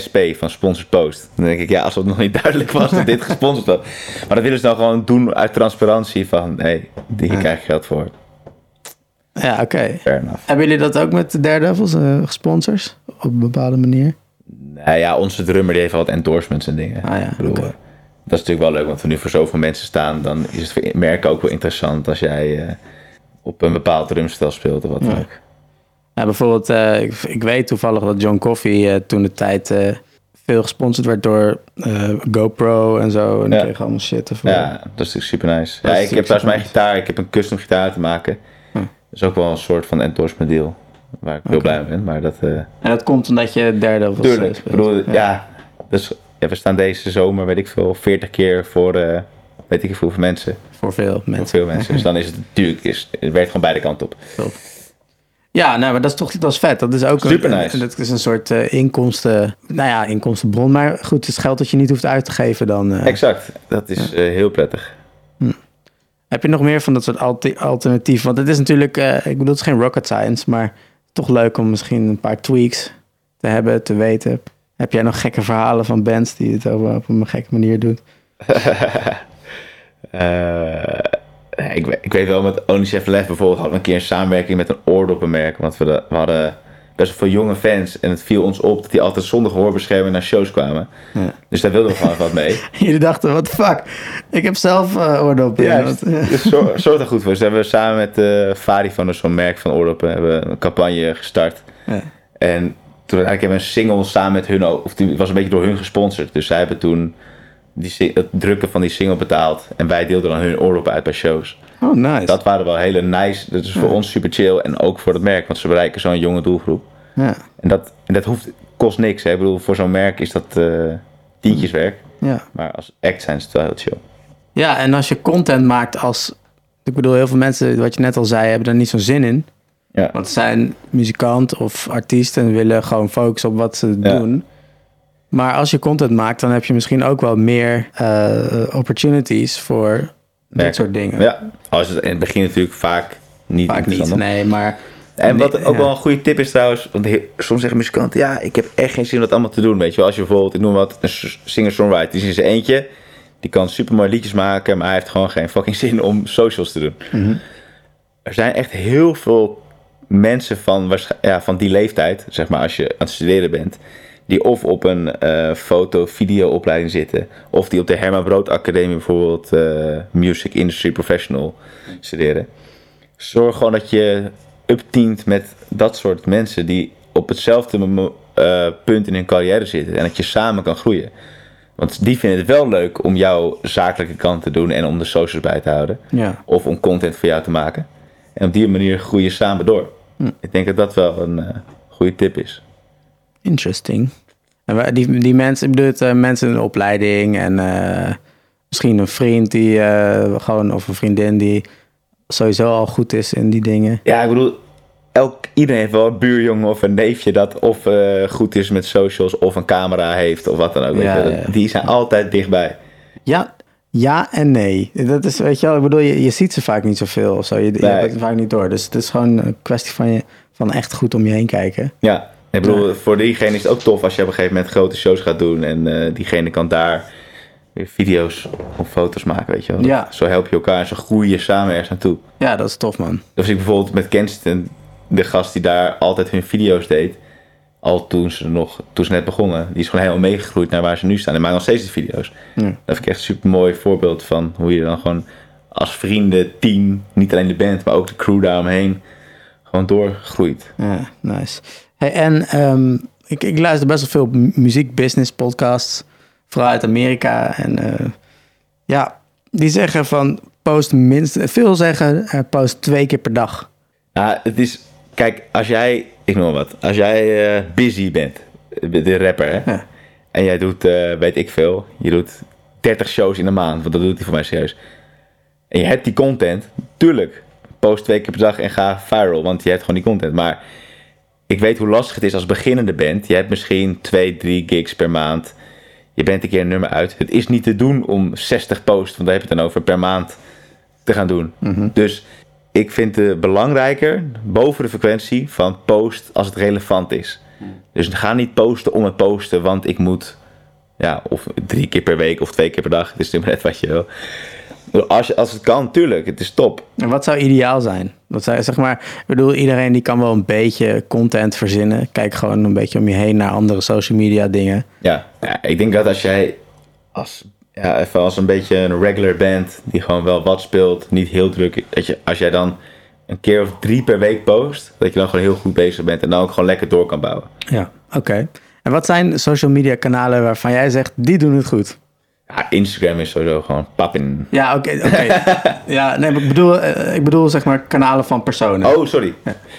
SP van sponsored post. Dan denk ik, ja, als het nog niet duidelijk was dat dit [LAUGHS] gesponsord was. Maar dat willen ze dan gewoon doen uit transparantie van, hé, hey, hier krijg je geld voor. Ja, oké. Hebben jullie dat ook met de Daredevils, eh sponsors? Op een bepaalde manier? Nou ja, onze drummer die heeft wat endorsements en dingen. Ah ja, Ik bedoel. Dat is natuurlijk wel leuk, want we nu voor zoveel mensen staan, dan is het voor merken ook wel interessant als jij eh, op een bepaald drumstel speelt of wat dan Ja. ook. Ja, bijvoorbeeld, eh, ik, ik weet toevallig dat John Coffey eh, toen de tijd veel gesponsord werd door GoPro en zo. En Ja. kreeg allemaal shit ervoor. Ja, dat is natuurlijk super nice. Dat Ja, ik heb trouwens mijn gitaar, ik heb een custom gitaar te maken. Hm. Dat is ook wel een soort van endorsement deal, waar ik heel blij mee ben. Maar dat, En dat komt omdat je Daredevils eh, tuurlijk, ik speelt. bedoel, ja. dus, ja, we staan deze zomer, weet ik veel, 40 keer voor, eh, weet ik veel hoeveel mensen. Voor veel Voor mensen. veel mensen. Dus dan is het natuurlijk, is, het werkt gewoon beide kanten op. Ja, nou, maar dat is toch dat is vet. Dat is ook een, Super nice. een- dat is een soort eh, inkomsten, nou ja, inkomstenbron. Maar goed, het is geld dat je niet hoeft uit te geven dan. eh. Exact, dat is heel prettig. Heb je nog meer van dat soort alti- alternatieven? Want het is natuurlijk, ik bedoel, het is geen rocket science, maar toch leuk om misschien een paar tweaks te hebben, te weten. Heb jij nog gekke verhalen van bands die het op, op een gekke manier doen? [LAUGHS] Eh, ik, ik weet wel, met Only Chef Left bijvoorbeeld hadden we een keer een samenwerking met een oordoppenmerk. Want we, de- we hadden best wel veel jonge fans. En het viel ons op dat die altijd zonder gehoorbescherming naar shows kwamen. Ja. Dus daar wilden we gewoon wat mee. [LAUGHS] Jullie dachten, the fuck? Ik heb zelf eh oordoppen. Wat- [LAUGHS] Dus zorg, er goed voor. Dus hebben we samen met eh Fari van dus zo'n merk van oordoppen hebben we een campagne gestart. Ja. En toen uiteindelijk hebben we een single samen met hun, ook- of die was een beetje door hun gesponsord. Dus zij hebben toen die, het drukken van die single betaald. En wij deelden dan hun oordoppen uit bij shows. Oh, nice. Dat waren wel hele nice. Dat is voor ons super chill. En ook voor het merk, want ze bereiken zo'n jonge doelgroep. Ja, En dat, en dat hoeft, kost niks. Hè. Ik bedoel, voor zo'n merk is dat eh tientjeswerk. ja. Maar als act zijn ze het wel heel chill. ja, en als je content maakt als... Ik bedoel, heel veel mensen, wat je net al zei, hebben er niet zo'n zin in. Ja, Want ze zijn muzikant of artiest en willen gewoon focussen op wat ze Ja. doen. Maar als je content maakt, dan heb je misschien ook wel meer eh, opportunities voor dit soort dingen. ja. Als het in het begin natuurlijk vaak niet Vaak niet, nee, maar... En wat ook ja. wel een goede tip is trouwens, want soms zeggen muzikanten, ja, ik heb echt geen zin om dat allemaal te doen. Weet je wel, als je bijvoorbeeld, ik noem wat, een singer-songwriter, die is in zijn eentje, die kan super mooie liedjes maken, maar hij heeft gewoon geen fucking [LAUGHS] zin om socials te doen. Mhm. Er zijn echt heel veel mensen van, ja, van die leeftijd, zeg maar, als je aan het studeren bent, die of op een eh, foto-video-opleiding zitten, of die op de Herman Brood Academie bijvoorbeeld eh, Music Industry Professional studeren. Zorg gewoon dat je upteamt met dat soort mensen die op hetzelfde eh, punt in hun carrière zitten en dat je samen kan groeien. Want die vinden het wel leuk om jouw zakelijke kant te doen en om de socials bij te houden. Ja, Of om content voor jou te maken. En op die manier groei je samen door. Ik denk dat dat wel een eh, goede tip is. interesting. En die, die mensen, ik bedoel, het, eh, mensen in de opleiding en eh, misschien een vriend die gewoon, of een vriendin die sowieso al goed is in die dingen. Ja, ik bedoel, elk, iedereen heeft wel een buurjongen of een neefje dat of goed is met socials of een camera heeft of wat dan ook. Ja, ja. Die zijn altijd dichtbij. Ja, ja en nee. Dat is, weet je wel, ik bedoel, je, je ziet ze vaak niet zoveel of zo. Je, je Nee. hebt het vaak niet door. Dus het is gewoon een kwestie van, je, van echt goed om je heen kijken. Ja, ik bedoel, voor diegene is het ook tof als je op een gegeven moment grote shows gaat doen en eh, diegene kan daar weer video's of foto's maken, weet je wel. Ja. Zo help je elkaar en zo groei je samen ergens naartoe. Ja, dat is tof, man. Dus ik bijvoorbeeld met Kensington, de gast die daar altijd hun video's deed, al toen ze nog, toen ze net begonnen, die is gewoon helemaal meegegroeid naar waar ze nu staan en maakt nog steeds de video's. Ja. Dat vind ik echt een super mooi voorbeeld van hoe je dan gewoon als vrienden, team, niet alleen de band, maar ook de crew daaromheen, gewoon doorgroeit. Ja, nice. Hey, en ehm, ik, ik luister best wel veel mu- muziek-business podcasts, vooral uit Amerika. En eh, ja, die zeggen van post minstens, veel zeggen eh, post twee keer per dag. Ja, het is, kijk, als jij, ik noem wat, als jij eh, busy bent, de de rapper, hè, Ja. en jij doet, eh, weet ik veel, je doet 30 shows in de maand, want dat doet hij voor mij serieus. En je hebt die content, tuurlijk, post twee keer per dag en ga viral, want je hebt gewoon die content. Maar ik weet hoe lastig het is als beginnende band. Je hebt misschien twee, drie gigs per maand. Je bent een keer een nummer uit. Het is niet te doen om 60 posts, want daar heb je het dan over, per maand te gaan doen. Dus ik vind het belangrijker, boven de frequentie, van post als het relevant is. Dus ga niet posten om het posten, want ik moet, ja, of drie keer per week of twee keer per dag. Het is nu net wat je wil. Als, je, als het kan, tuurlijk, het is top. En wat zou ideaal zijn? Wat zou, zeg maar, ik bedoel, iedereen die kan wel een beetje content verzinnen. Kijk gewoon een beetje om je heen naar andere social media dingen. Ja, ja ik denk dat als jij als, ja, even als een beetje een regular band die gewoon wel wat speelt, niet heel druk, dat je, als jij dan een keer of drie per week post, dat je dan gewoon heel goed bezig bent en dan ook gewoon lekker door kan bouwen. Ja, oké. En wat zijn social media kanalen waarvan jij zegt, die doen het goed? Ja, Instagram is sowieso gewoon pappin. Ja, oké. [LAUGHS] ja, nee, maar ik bedoel, eh, ik bedoel zeg maar kanalen van personen. Oh, sorry.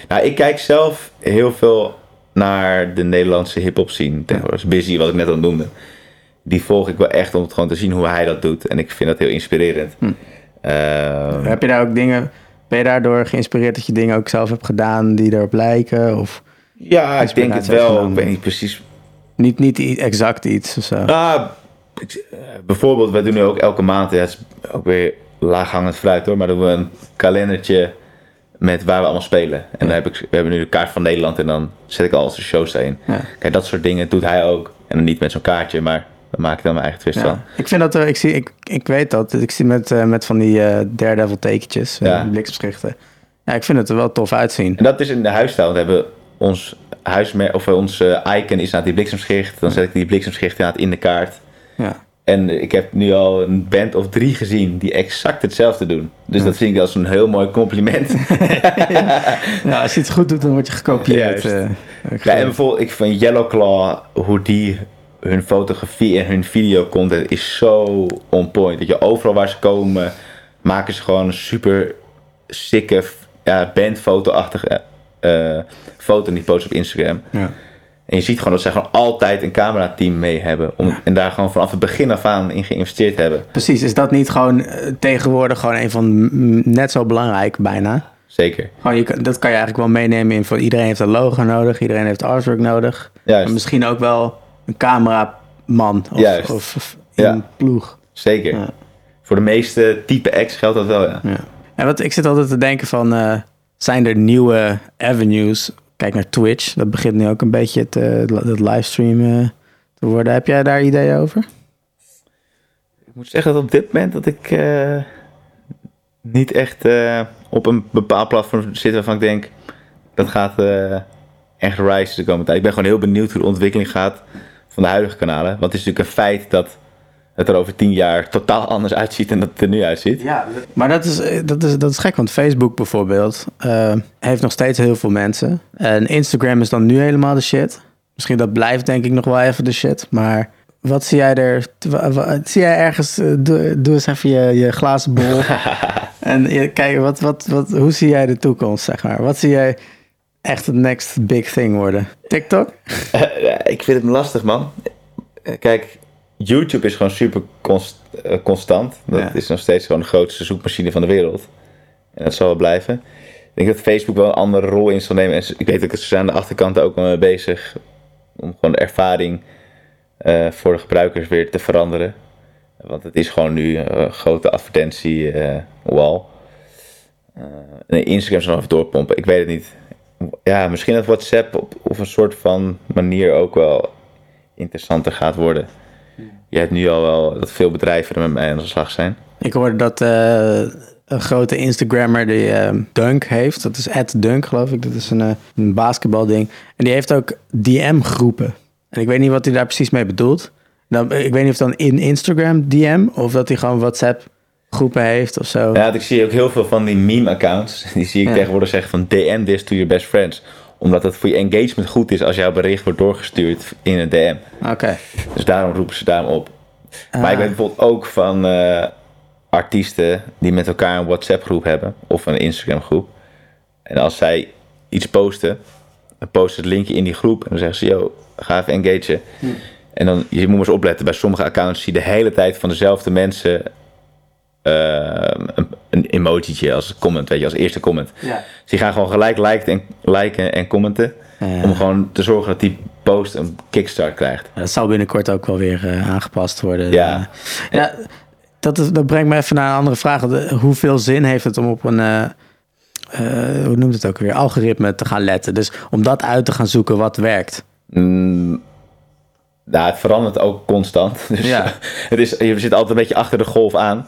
Nou, ik kijk zelf heel veel naar de Nederlandse hip-hop scene tegenwoordig. Busy, wat ik net al noemde. Die volg ik wel echt om het gewoon te zien hoe hij dat doet. En ik vind dat heel inspirerend. Ehm, Heb je daar ook dingen, ben je daardoor geïnspireerd dat je dingen ook zelf hebt gedaan die erop lijken? Of ja, ik denk het wel. Ik weet niet precies niet, niet exact iets of zo? Ah, bijvoorbeeld, wij doen nu ook elke maand, ja, het is ook weer laaghangend fruit hoor, maar doen we een kalendertje met waar we allemaal spelen. En dan heb ik, we hebben nu de kaart van Nederland en dan zet ik al onze shows erin. Ja. Kijk, dat soort dingen doet hij ook. En dan niet met zo'n kaartje, maar maak ik dan mijn eigen twist van. Ik vind dat er, ik, zie, ik, ik weet dat. Ik zie met, eh, met van die eh Daredevil tekentjes, eh, Ja. bliksemschichten. Ja, ik vind het er wel tof uitzien. En dat is in de huisstijl. We hebben ons huismerk, of ons eh, icon is naar die bliksemschicht. Dan zet ik die bliksemschicht inderdaad in de kaart. Ja. En ik heb nu al een band of drie gezien die exact hetzelfde doen. Dus dat vind ik als een heel mooi compliment. [LAUGHS] ja, als je het goed doet, dan word je gekopieerd. Eh. Ja, en bijvoorbeeld, ik vind Yellowclaw, hoe die hun fotografie en hun videocontent is zo on point. Dat je overal waar ze komen, maken ze gewoon een super sikke ja, bandfoto-achtige eh, foto die posten op Instagram. ja. En je ziet gewoon dat ze gewoon altijd een camerateam mee hebben. Om, En daar gewoon vanaf het begin af aan in geïnvesteerd hebben. Precies, is dat niet gewoon eh, tegenwoordig gewoon een van net zo belangrijk bijna? Zeker. Gewoon, je, dat kan je eigenlijk wel meenemen in iedereen heeft een logo nodig, iedereen heeft artwork nodig. Juist. Misschien ook wel een cameraman of, Juist. of, of in Ja. ploeg. Zeker. Ja. Voor de meeste type acts geldt dat wel, ja. Ja. En wat ik zit altijd te denken van, eh, zijn er nieuwe avenues? Kijk naar Twitch, dat begint nu ook een beetje het, het livestreamen te worden. Heb jij daar ideeën over? Ik moet zeggen dat op dit moment dat ik eh, niet echt eh, op een bepaald platform zit waarvan ik denk dat gaat echt rise de komende tijd. Ik ben gewoon heel benieuwd hoe de ontwikkeling gaat van de huidige kanalen. Want het is natuurlijk een feit dat het er over tien jaar totaal anders uitziet dan dat het er nu uitziet. Ja, maar dat is, dat is, dat is gek, want Facebook bijvoorbeeld eh, heeft nog steeds heel veel mensen. En Instagram is dan nu helemaal de shit. Misschien dat blijft denk ik nog wel even de shit, maar wat zie jij er? wa- wa- Zie jij ergens, eh, doe, doe eens even je, je glazen bol. [LAUGHS] en je, kijk, wat, wat, wat, hoe zie jij de toekomst, zeg maar? Wat zie jij echt het next big thing worden? TikTok? Eh, ik vind het lastig, man. Eh, Kijk, YouTube is gewoon super const- eh, constant. Dat Ja. is nog steeds gewoon de grootste zoekmachine van de wereld. En dat zal wel blijven. Ik denk dat Facebook wel een andere rol in zal nemen. En ik weet dat ze zijn aan de achterkant ook wel mee bezig om gewoon de ervaring eh, voor de gebruikers weer te veranderen. Want het is gewoon nu een grote advertentie eh, wall. Eh, en Instagram zal nog even doorpompen. Ik weet het niet. Ja, misschien dat WhatsApp op, een soort van manier ook wel interessanter gaat worden. Je hebt nu al wel dat veel bedrijven er met mij aan de slag zijn. Ik hoorde dat eh, een grote Instagrammer die eh, Dunk heeft. Dat is Dunk, geloof ik. Dat is een, eh, een basketbalding. En die heeft ook DM-groepen. En ik weet niet wat hij daar precies mee bedoelt. Dan, ik weet niet of dan in Instagram DM of dat hij gewoon WhatsApp groepen heeft of zo. Ja, ik zie ook heel veel van die meme-accounts. [LAUGHS] Die zie ik Ja. tegenwoordig zeggen van DM this to your best friends. Omdat het voor je engagement goed is als jouw bericht wordt doorgestuurd in een DM. Oké. Dus daarom roepen ze daarom op. Maar Ah. ik weet bijvoorbeeld ook van eh, artiesten die met elkaar een WhatsApp groep hebben. Of een Instagram groep. En als zij iets posten, dan posten ze het linkje in die groep. En dan zeggen ze, yo, ga even engagen. En dan, je moet maar eens opletten, bij sommige accounts zie je de hele tijd van dezelfde mensen een, een emojietje als comment, weet je, als eerste comment. Ja. Dus die gaan gewoon gelijk liken en, liken en commenten. Ja. Om gewoon te zorgen dat die post een kickstart krijgt. Dat zal binnenkort ook wel weer eh, aangepast worden. Ja. Eh, ja dat, is, dat brengt me even naar een andere vraag. De- hoeveel zin heeft het om op een, eh, eh, hoe noemt het ook weer, algoritme te gaan letten? Dus om dat uit te gaan zoeken wat werkt. Mm, nou, het verandert ook constant. [LAUGHS] Dus Ja. [LAUGHS] het is, je zit altijd een beetje achter de golf aan.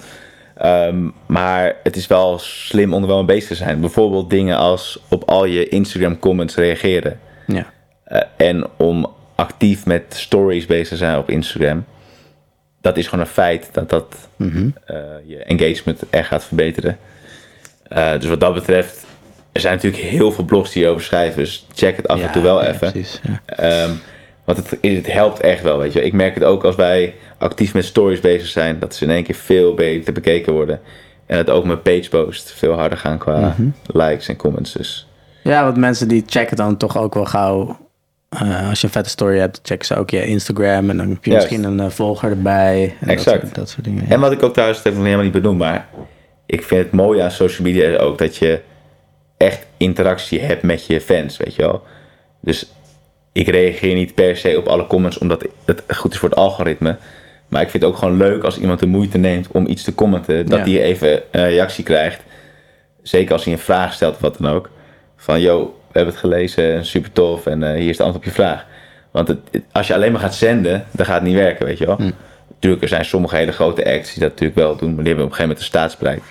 Ehm, maar het is wel slim om er wel mee bezig te zijn. Bijvoorbeeld dingen als op al je Instagram comments reageren. Ja. Eh, en om actief met stories bezig te zijn op Instagram. Dat is gewoon een feit dat dat eh, je engagement echt gaat verbeteren. Eh, dus wat dat betreft, er zijn natuurlijk heel veel blogs die hierover schrijven. Dus check het af en toe wel ja, even. Precies, ja. Ehm, want het, het helpt echt wel, weet je. Ik merk het ook als wij actief met stories bezig zijn, dat ze in één keer veel beter bekeken worden. En dat ook mijn page post veel harder gaan qua likes en comments. Dus ja, want mensen die checken dan toch ook wel gauw. eh, als je een vette story hebt, checken ze ook je Instagram. En dan heb je Juist. misschien een eh, volger erbij. En Exact. Dat, soort- dat soort dingen. ja. En wat ik ook dat heb nog helemaal niet benoemd, maar ik vind het mooie aan social media ook dat je echt interactie hebt met je fans, weet je wel. Dus ik reageer niet per se op alle comments omdat het goed is voor het algoritme. Maar ik vind het ook gewoon leuk als iemand de moeite neemt om iets te commenten, dat Ja. hij even een reactie krijgt. Zeker als hij een vraag stelt of wat dan ook. Van, yo, we hebben het gelezen, super tof en eh, hier is de antwoord op je vraag. Want het, het- als je alleen maar gaat zenden, dan gaat het niet werken, weet je wel. Natuurlijk, er zijn sommige hele grote acts die dat natuurlijk wel doen, maar die hebben op een gegeven moment een staatsbereik.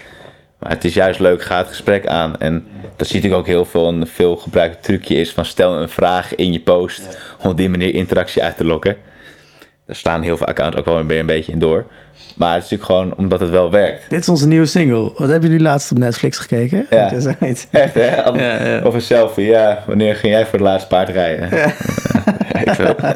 Maar het is juist leuk, ga het gesprek aan. En dat zie ik ook heel veel, een veel gebruikt trucje is van stel een vraag in je post om op die manier interactie uit te lokken. Daar slaan heel veel accounts ook wel weer een beetje in door. Maar het is natuurlijk gewoon omdat het wel werkt. Dit is onze nieuwe single. Wat hebben jullie laatst op Netflix gekeken? Ja. [LAUGHS] Echt, hè? Al- Ja, ja. Of een selfie, ja. Wanneer ging jij voor het laatste paard rijden? Veel. [LAUGHS] [LAUGHS]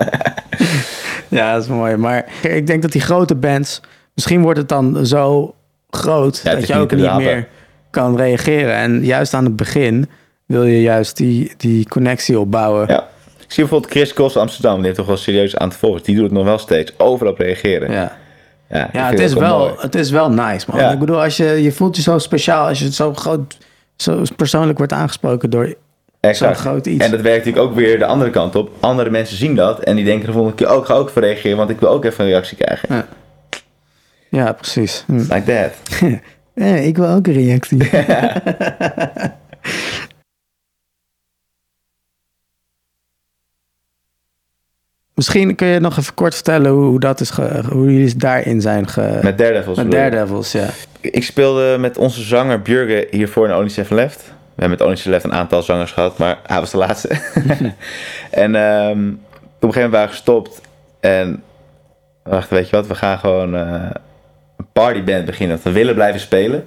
Ja, dat is mooi. Maar ik denk dat die grote bands... Misschien wordt het dan zo groot... Ja, dat je ook niet meer kan reageren. En juist aan het begin wil je juist die, die connectie opbouwen. Ja. Ik zie bijvoorbeeld Chris Kos Amsterdam, die heeft toch wel serieus aan het volgen. Die doet het nog wel steeds. Overal op reageren. Ja, Ja, ik het, is wel, mooi. het is wel nice, man. Ja. Ik bedoel, als je, je voelt je zo speciaal... als je het zo groot... zo persoonlijk wordt aangesproken door... Zo'n groot iets. En dat werkt natuurlijk ook weer de andere kant op. Andere mensen zien dat en die denken de volgende keer ook, ga ook even reageren, want ik wil ook even een reactie krijgen. Ja. Ja, precies. Hm. Like that. [LAUGHS] Eh, ik wil ook een reactie. [LAUGHS] Misschien kun je nog even kort vertellen hoe, dat is ge- hoe jullie daarin zijn ge... Met Daredevils. met? Daredevils, ja. Ik speelde met onze zanger Björge hiervoor in Only Seven Left. We hebben met Only Seven Left een aantal zangers gehad, maar hij was de laatste. [LAUGHS] en ehm, op een gegeven moment waren we gestopt. En we dachten, weet je wat, we gaan gewoon eh, een partyband beginnen. Dat we willen blijven spelen.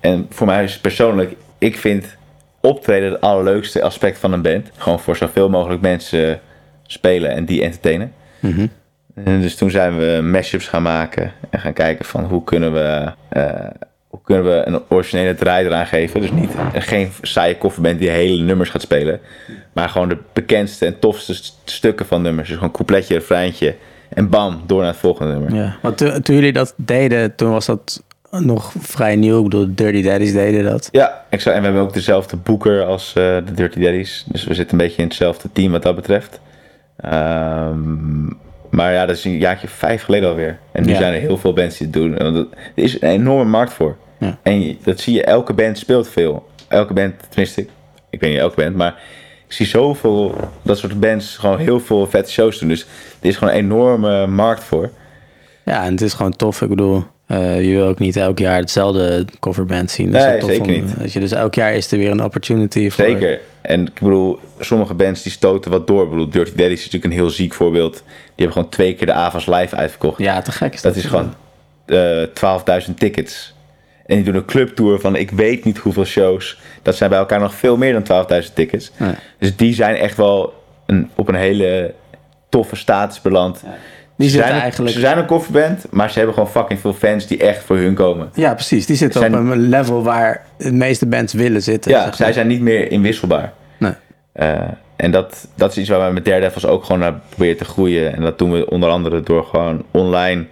En voor mij is persoonlijk, ik vind optreden het allerleukste aspect van een band. Gewoon voor zoveel mogelijk mensen spelen en die entertainen. En dus toen zijn we mashups gaan maken en gaan kijken van hoe kunnen we, eh, hoe kunnen we een originele draai eraan geven. Dus niet, geen saaie kofferband die hele nummers gaat spelen. Maar gewoon de bekendste en tofste st- stukken van nummers. Dus gewoon coupletje, refreintje en bam, door naar het volgende nummer. ja. Want to- toen jullie dat deden, toen was dat nog vrij nieuw. Ik bedoel, Dirty Daddies deden dat. Ja, exact. En we hebben ook dezelfde boeker als eh, de Dirty Daddies. Dus we zitten een beetje in hetzelfde team wat dat betreft. Ehm, maar ja, dat is een jaartje vijf geleden alweer. En nu Ja. zijn er heel veel bands die het doen. En dat- Er is een enorme markt voor. Ja. En dat zie je, elke band speelt veel. Elke band, tenminste, ik weet niet elke band, maar ik zie zoveel, dat soort bands gewoon heel veel vette shows doen. Dus er is gewoon een enorme markt voor. Ja, en het is gewoon tof. Ik bedoel, eh, je wil ook niet elk jaar hetzelfde coverband zien. Nee, is wel tof zeker om- niet. Weet je, dus elk jaar is er weer een opportunity voor. Zeker. En ik bedoel, sommige bands die stoten wat door. Ik bedoel, Dirty Daddies is natuurlijk een heel ziek voorbeeld. Die hebben gewoon twee keer de Avas live uitverkocht. Ja, te gek is dat. Dat is gewoon eh 12.000 tickets. En die doen een clubtour van ik weet niet hoeveel shows. Dat zijn bij elkaar nog veel meer dan 12.000 tickets. Ja. Dus die zijn echt wel een, op een hele toffe status beland. Die ze, zijn, eigenlijk- ze zijn een kofferband, maar ze hebben gewoon fucking veel fans die echt voor hun komen. Ja, precies. Die zitten Zijn- op een level waar de meeste bands willen zitten. Ja, zeg maar. zij zijn niet meer inwisselbaar. Nee. Eh, en dat, dat is iets waar wij met Daredevils ook gewoon naar proberen te groeien. En dat doen we onder andere door gewoon online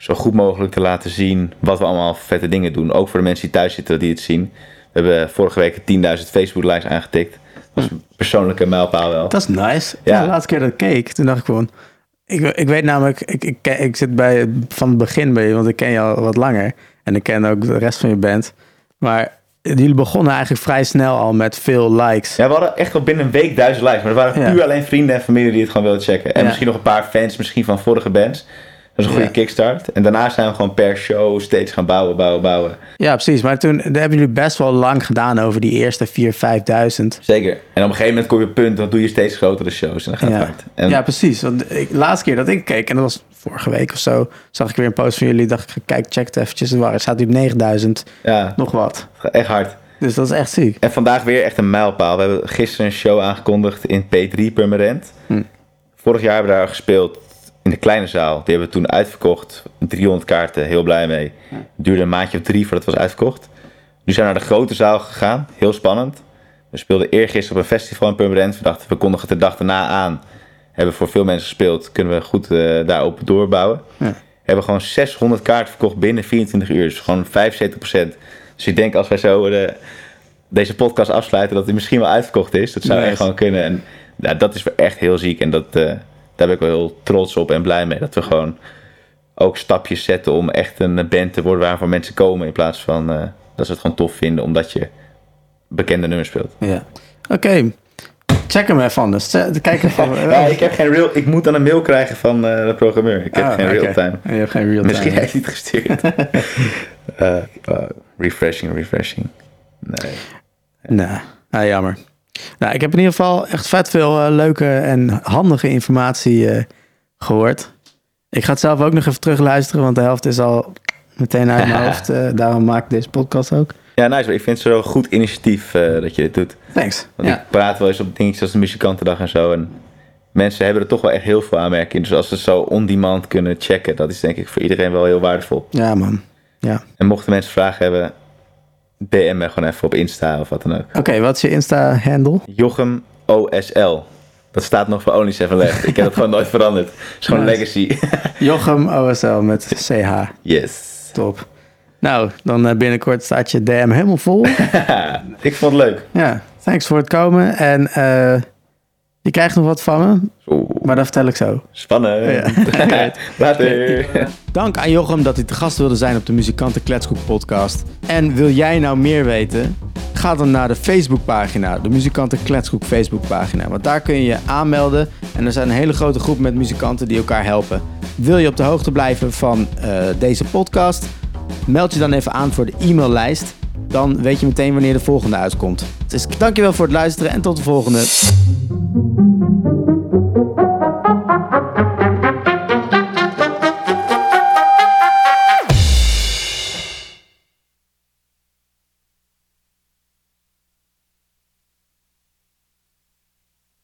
zo goed mogelijk te laten zien wat we allemaal vette dingen doen. Ook voor de mensen die thuis zitten, die het zien. We hebben vorige week 10.000 Facebook likes aangetikt. Dat was een persoonlijke mijlpaal wel. Dat is nice. Ja. Ja. de laatste keer dat ik keek, toen dacht ik gewoon... Ik, ik weet namelijk, ik, ik, ik zit bij, van het begin bij je, want ik ken je al wat langer. En ik ken ook de rest van je band. Maar jullie begonnen eigenlijk vrij snel al met veel likes. Ja, we hadden echt al binnen een week duizend likes. Maar er waren Ja. puur alleen vrienden en familie die het gewoon wilden checken. En Ja. misschien nog een paar fans, misschien van vorige bands. Is een goede Ja. kickstart. En daarna zijn we gewoon per show steeds gaan bouwen, bouwen, bouwen. Ja, precies. Maar toen hebben jullie best wel lang gedaan over die eerste 4.000, 5.000. Zeker. En op een gegeven moment kom je op het punt, dan doe je steeds grotere shows. En dan gaat het Ja. hard. En ja, precies. Want ik, de laatste keer dat ik keek, en dat was vorige week of zo, zag ik weer een post van jullie. Dacht ik, kijk, check het eventjes. Het waren- staat op 9000, ja, nog wat. het echt hard. Dus dat is echt ziek. En vandaag weer echt een mijlpaal. We hebben gisteren een show aangekondigd in P3 Permanent. Hm. Vorig jaar hebben we daar gespeeld in de kleine zaal. Die hebben we toen uitverkocht. 300 kaarten, heel blij mee. Het duurde een maandje of drie voordat het was uitverkocht. Nu zijn we naar de grote zaal gegaan. Heel spannend. We speelden eergisteren op een festival in Permanent. We dachten, we kondigen het de dag daarna aan. Hebben voor veel mensen gespeeld. Kunnen we goed eh, daarop doorbouwen. Ja. We hebben gewoon 600 kaarten verkocht binnen 24 uur. Dus gewoon 75%. Dus ik denk als wij zo de, deze podcast afsluiten, dat hij misschien wel uitverkocht is. Dat zou echt gewoon kunnen. En ja, dat is echt heel ziek. En dat, eh, daar ben ik wel heel trots op en blij mee. Dat we gewoon ook stapjes zetten om echt een band te worden waarvoor mensen komen. In plaats van eh, dat ze het gewoon tof vinden omdat je bekende nummers speelt. Ja. Oké. Check hem even anders. Ze- Kijk even. [LAUGHS] Ja, ik, heb geen real, ik moet dan een mail krijgen van eh, de programmeur. Ik heb Ah, geen real-time. Je hebt geen real Misschien heeft hij het gestuurd. [LAUGHS] Eh, refreshing, refreshing. Nee. Nee, nou, jammer. Nou, ik heb in ieder geval echt vet veel eh, leuke en handige informatie eh, gehoord. Ik ga het zelf ook nog even terugluisteren, want de helft is al meteen uit mijn [LAUGHS] hoofd. eh, daarom maak ik deze podcast ook. Ja, nice. maar Ik vind het zo'n goed initiatief eh, dat je dit doet. Thanks. Want Ja. ik praat wel eens op dingetjes als de muzikantendag en zo. En mensen hebben er toch wel echt heel veel aanmerking. Dus als ze het zo on-demand kunnen checken, dat is denk ik voor iedereen wel heel waardevol. ja, man. Ja. En mochten mensen vragen hebben, DM me gewoon even op Insta of wat dan ook. Oké, wat is je Insta-handle? Jochem OSL. Dat staat nog voor Only Seven Left. Ik heb het gewoon nooit veranderd. Het is gewoon Nice. legacy. [LAUGHS] Jochem OSL met CH. yes. Top. Nou, dan eh, binnenkort staat je DM helemaal vol. [LAUGHS] ik vond het leuk. ja, thanks voor het komen. En eh, je krijgt nog wat van me, Oeh, maar dat vertel ik zo. spannend. Ja. [LAUGHS] Later. [LAUGHS] Dank aan Jochem dat hij te gast wilde zijn op de Muzikanten Kletskoek podcast. En wil jij nou meer weten? Ga dan naar de Facebookpagina, de Muzikanten Kletskoek Facebookpagina. Want daar kun je je aanmelden en er zijn een hele grote groep met muzikanten die elkaar helpen. Wil je op de hoogte blijven van eh, deze podcast? Meld je dan even aan voor de e-maillijst. Dan weet je meteen wanneer de volgende uitkomt. Dus dankjewel voor het luisteren en tot de volgende.